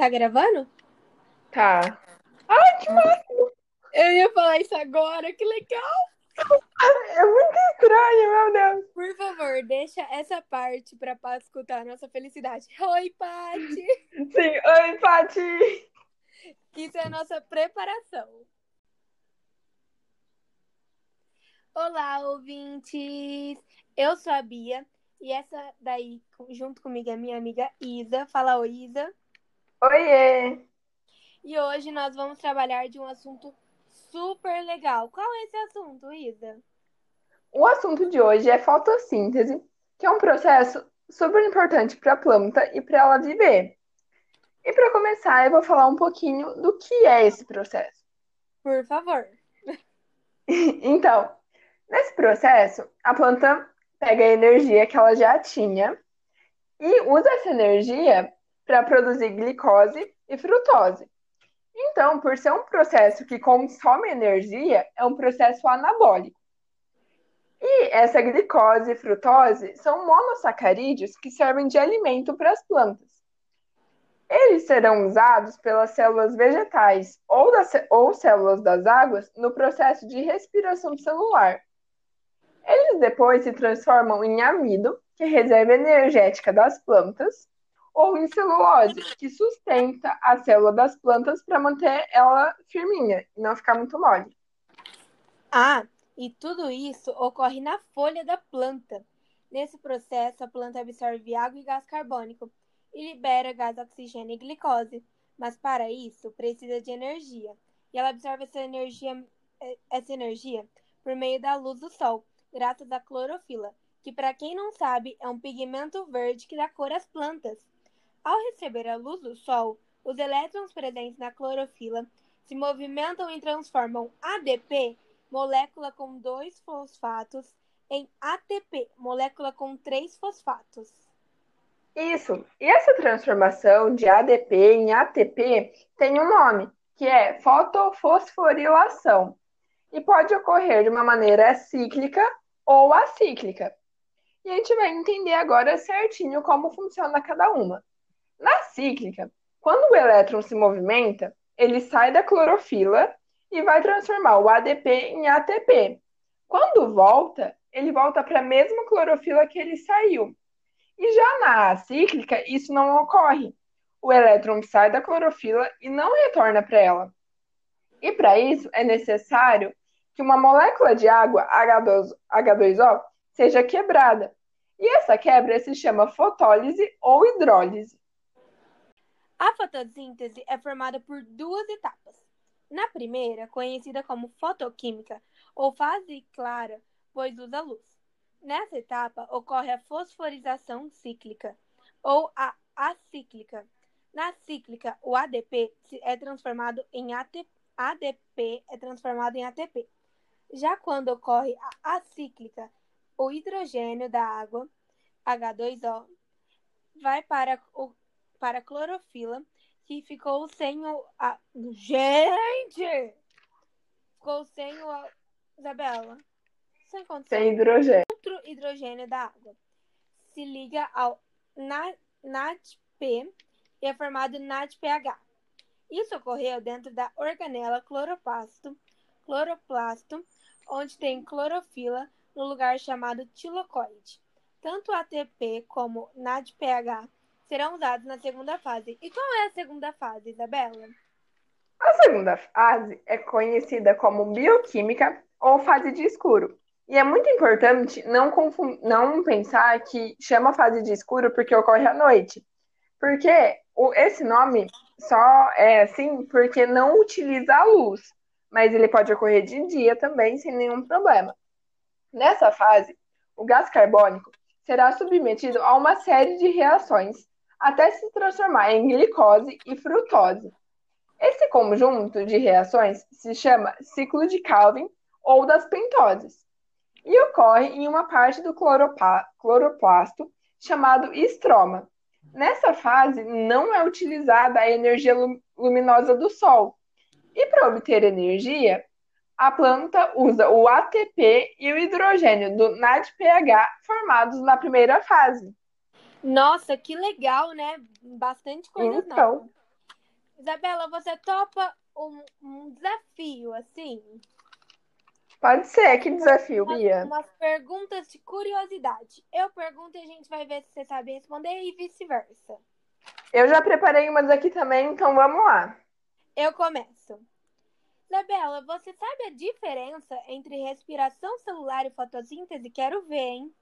Tá gravando? Tá. Ai, que máximo! Eu ia falar isso agora, que legal! É muito estranho, meu Deus. Por favor, deixa essa parte pra Paty escutar a nossa felicidade. Oi, Paty! Sim, oi, Paty! Isso é a nossa preparação. Olá, ouvintes! Eu sou a Bia e essa daí, junto comigo, é minha amiga Isa. Fala, oi, Isa. Oiê! E hoje nós vamos trabalhar de um assunto super legal. Qual é esse assunto, Isa? O assunto de hoje é fotossíntese, que é um processo super importante para a planta e para ela viver. E para começar, eu vou falar um pouquinho do que é esse processo. Por favor. Então, nesse processo, a planta pega a energia que ela já tinha e usa essa energia para produzir glicose e frutose. Então, por ser um processo que consome energia, é um processo anabólico. E essa glicose e frutose são monossacarídeos que servem de alimento para as plantas. Eles serão usados pelas células vegetais ou, das, ou células das águas no processo de respiração celular. Eles depois se transformam em amido, que é reserva energética das plantas, ou em celulose, que sustenta a célula das plantas para manter ela firminha e não ficar muito mole. Ah, e tudo isso ocorre na folha da planta. Nesse processo, a planta absorve água e gás carbônico e libera gás oxigênio e glicose. Mas para isso, precisa de energia. E ela absorve essa energia, eh, essa energia por meio da luz do sol, graças à clorofila, que para quem não sabe é um pigmento verde que dá cor às plantas. Ao receber a luz do sol, os elétrons presentes na clorofila se movimentam e transformam ADP, molécula com dois fosfatos, em ATP, molécula com três fosfatos. Isso. E essa transformação de ADP em ATP tem um nome, que é fotofosforilação. E pode ocorrer de uma maneira cíclica ou acíclica. E a gente vai entender agora certinho como funciona cada uma. Na cíclica, quando o elétron se movimenta, ele sai da clorofila e vai transformar o ADP em ATP. Quando volta, ele volta para a mesma clorofila que ele saiu. E já na cíclica, isso não ocorre. O elétron sai da clorofila e não retorna para ela. E para isso é necessário que uma molécula de água, H2, H2O, seja quebrada. E essa quebra se chama fotólise ou hidrólise. A fotossíntese é formada por duas etapas. Na primeira, conhecida como fotoquímica, ou fase clara, pois usa luz. Nessa etapa, ocorre a fosforização cíclica, ou a acíclica. Na cíclica, o ADP é transformado em ATP, ADP é transformado em ATP. Já quando ocorre a acíclica, o hidrogênio da água, H2O, vai para o para a clorofila, que ficou sem o. A... Gente! Ficou sem o. Isabela. Sem, sem hidrogênio. Outro hidrogênio da água. Se liga ao NADP e é formado NADPH. Isso ocorreu dentro da organela cloroplasto, cloroplasto, onde tem clorofila no lugar chamado tilocoide. Tanto ATP como NADPH serão usados na segunda fase. E qual é a segunda fase, Isabela? A segunda fase é conhecida como bioquímica ou fase de escuro. E é muito importante não, não pensar que chama fase de escuro porque ocorre à noite. Porque o, esse nome só é assim porque não utiliza a luz. Mas ele pode ocorrer de dia também, sem nenhum problema. Nessa fase, o gás carbônico será submetido a uma série de reações até se transformar em glicose e frutose. Esse conjunto de reações se chama ciclo de Calvin ou das pentoses e ocorre em uma parte do cloroplasto chamado estroma. Nessa fase, não é utilizada a energia luminosa do Sol. E para obter energia, a planta usa o ATP e o hidrogênio do NADPH formados na primeira fase. Nossa, que legal, né? Bastante coisa então, nova. Isabela, você topa um, um desafio, assim? Pode ser, que desafio, Umas, Bia. umas perguntas de curiosidade. Eu pergunto e a gente vai ver se você sabe responder e vice-versa. Eu já preparei umas aqui também, então vamos lá. Eu começo. Isabela, você sabe a diferença entre respiração celular e fotossíntese? Quero ver, hein?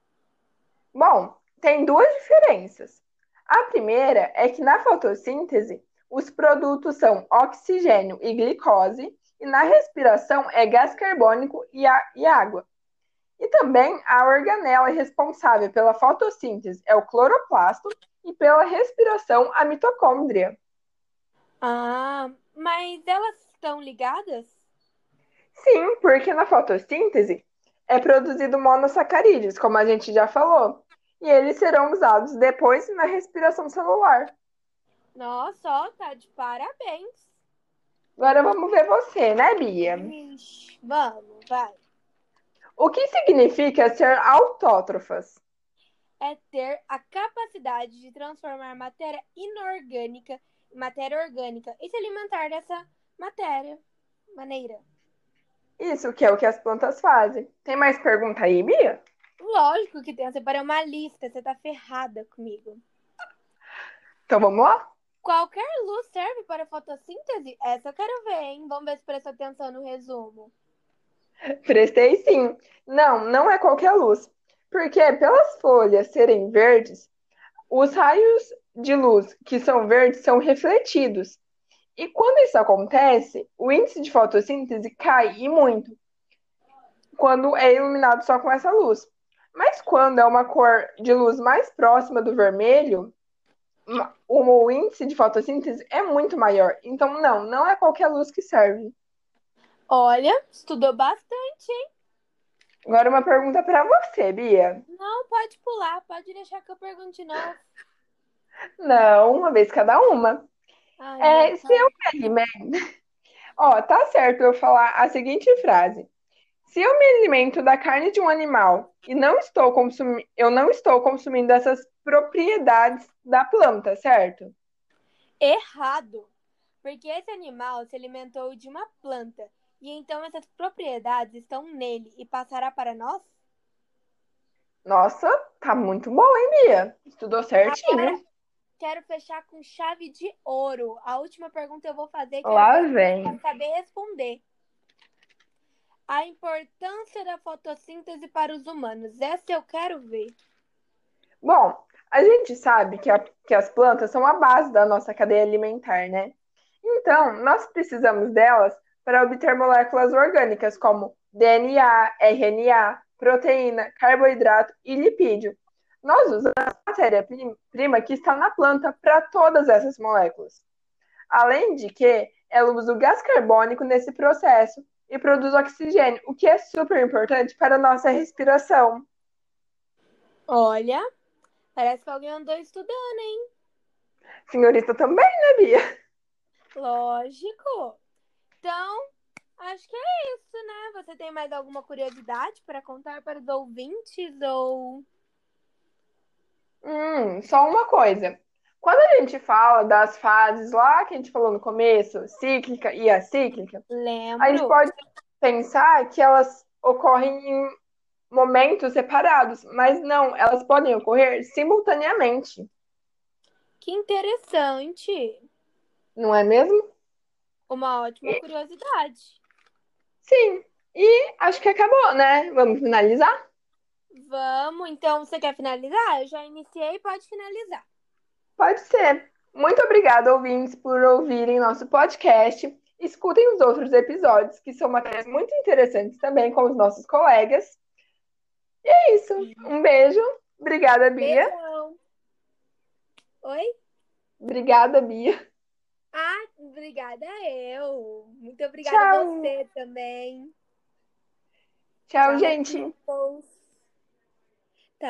Bom, tem duas diferenças. A primeira é que na fotossíntese, os produtos são oxigênio e glicose, e na respiração é gás carbônico e, e água. E também a organela responsável pela fotossíntese é o cloroplasto e pela respiração a mitocôndria. Ah, mas elas estão ligadas? Sim, porque na fotossíntese é produzido monossacarídeos, como a gente já falou, e eles serão usados depois na respiração celular. Nossa, ó, tá de parabéns. Agora vamos ver você, né, Bia? Ixi, vamos, vai. O que significa ser autótrofas? É ter a capacidade de transformar matéria inorgânica em matéria orgânica e se alimentar dessa matéria. Maneira. Isso que é o que as plantas fazem. Tem mais pergunta aí, Bia? Lógico que tem. Eu separei uma lista. Você tá ferrada comigo. Então vamos lá? Qualquer luz serve para fotossíntese? Essa eu quero ver, hein? Vamos ver se prestou atenção no resumo. Prestei sim. Não, não é qualquer luz. Porque pelas folhas serem verdes, os raios de luz que são verdes são refletidos. E quando isso acontece, o índice de fotossíntese cai e muito quando é iluminado só com essa luz. Mas quando é uma cor de luz mais próxima do vermelho, o índice de fotossíntese é muito maior. Então, não, não é qualquer luz que serve. Olha, estudou bastante, hein? Agora uma pergunta para você, Bia. Não, pode pular, pode deixar que eu pergunte de novo. Não, uma vez cada uma. Ai, É, se eu me alimento. Ó, tá certo eu falar a seguinte frase. Se eu me alimento da carne de um animal e não estou consumi... eu não estou consumindo essas propriedades da planta, certo? Errado. Porque esse animal se alimentou de uma planta e então essas propriedades estão nele e passará para nós? Nossa, tá muito bom, hein, Bia? Estudou certinho. Agora, quero fechar com chave de ouro. A última pergunta eu vou fazer que Lá eu vem. saber responder. A importância da fotossíntese para os humanos. Essa eu quero ver. Bom, a gente sabe que, a- que as plantas são a base da nossa cadeia alimentar, né? Então, nós precisamos delas para obter moléculas orgânicas como DNA, RNA, proteína, carboidrato e lipídio. Nós usamos a matéria-prima que está na planta para todas essas moléculas. Além de que ela usa o gás carbônico nesse processo e produz oxigênio, o que é super importante para a nossa respiração. Olha, parece que alguém andou estudando, hein? Senhorita também, né, Bia? Lógico. Então, acho que é isso, né? Você tem mais alguma curiosidade para contar para os ouvintes ou Hum, só uma coisa. Quando a gente fala das fases lá que a gente falou no começo, cíclica e acíclica, a gente lembro? pode pensar que elas ocorrem em momentos separados, mas não, elas podem ocorrer simultaneamente, Que interessante. não é mesmo? Uma ótima curiosidade. Sim. E acho que acabou, né? Vamos finalizar? Vamos, então, você quer finalizar? Eu já iniciei, pode finalizar. Pode ser. Muito obrigada, ouvintes, por ouvirem nosso podcast. Escutem os outros episódios, que são matérias muito interessantes também com os nossos colegas. E é isso. Um beijo. Obrigada, Bia. Beijão. Oi? Obrigada, Bia. Ah, obrigada eu. Muito obrigada a você também. Tchau, Tchau, gente.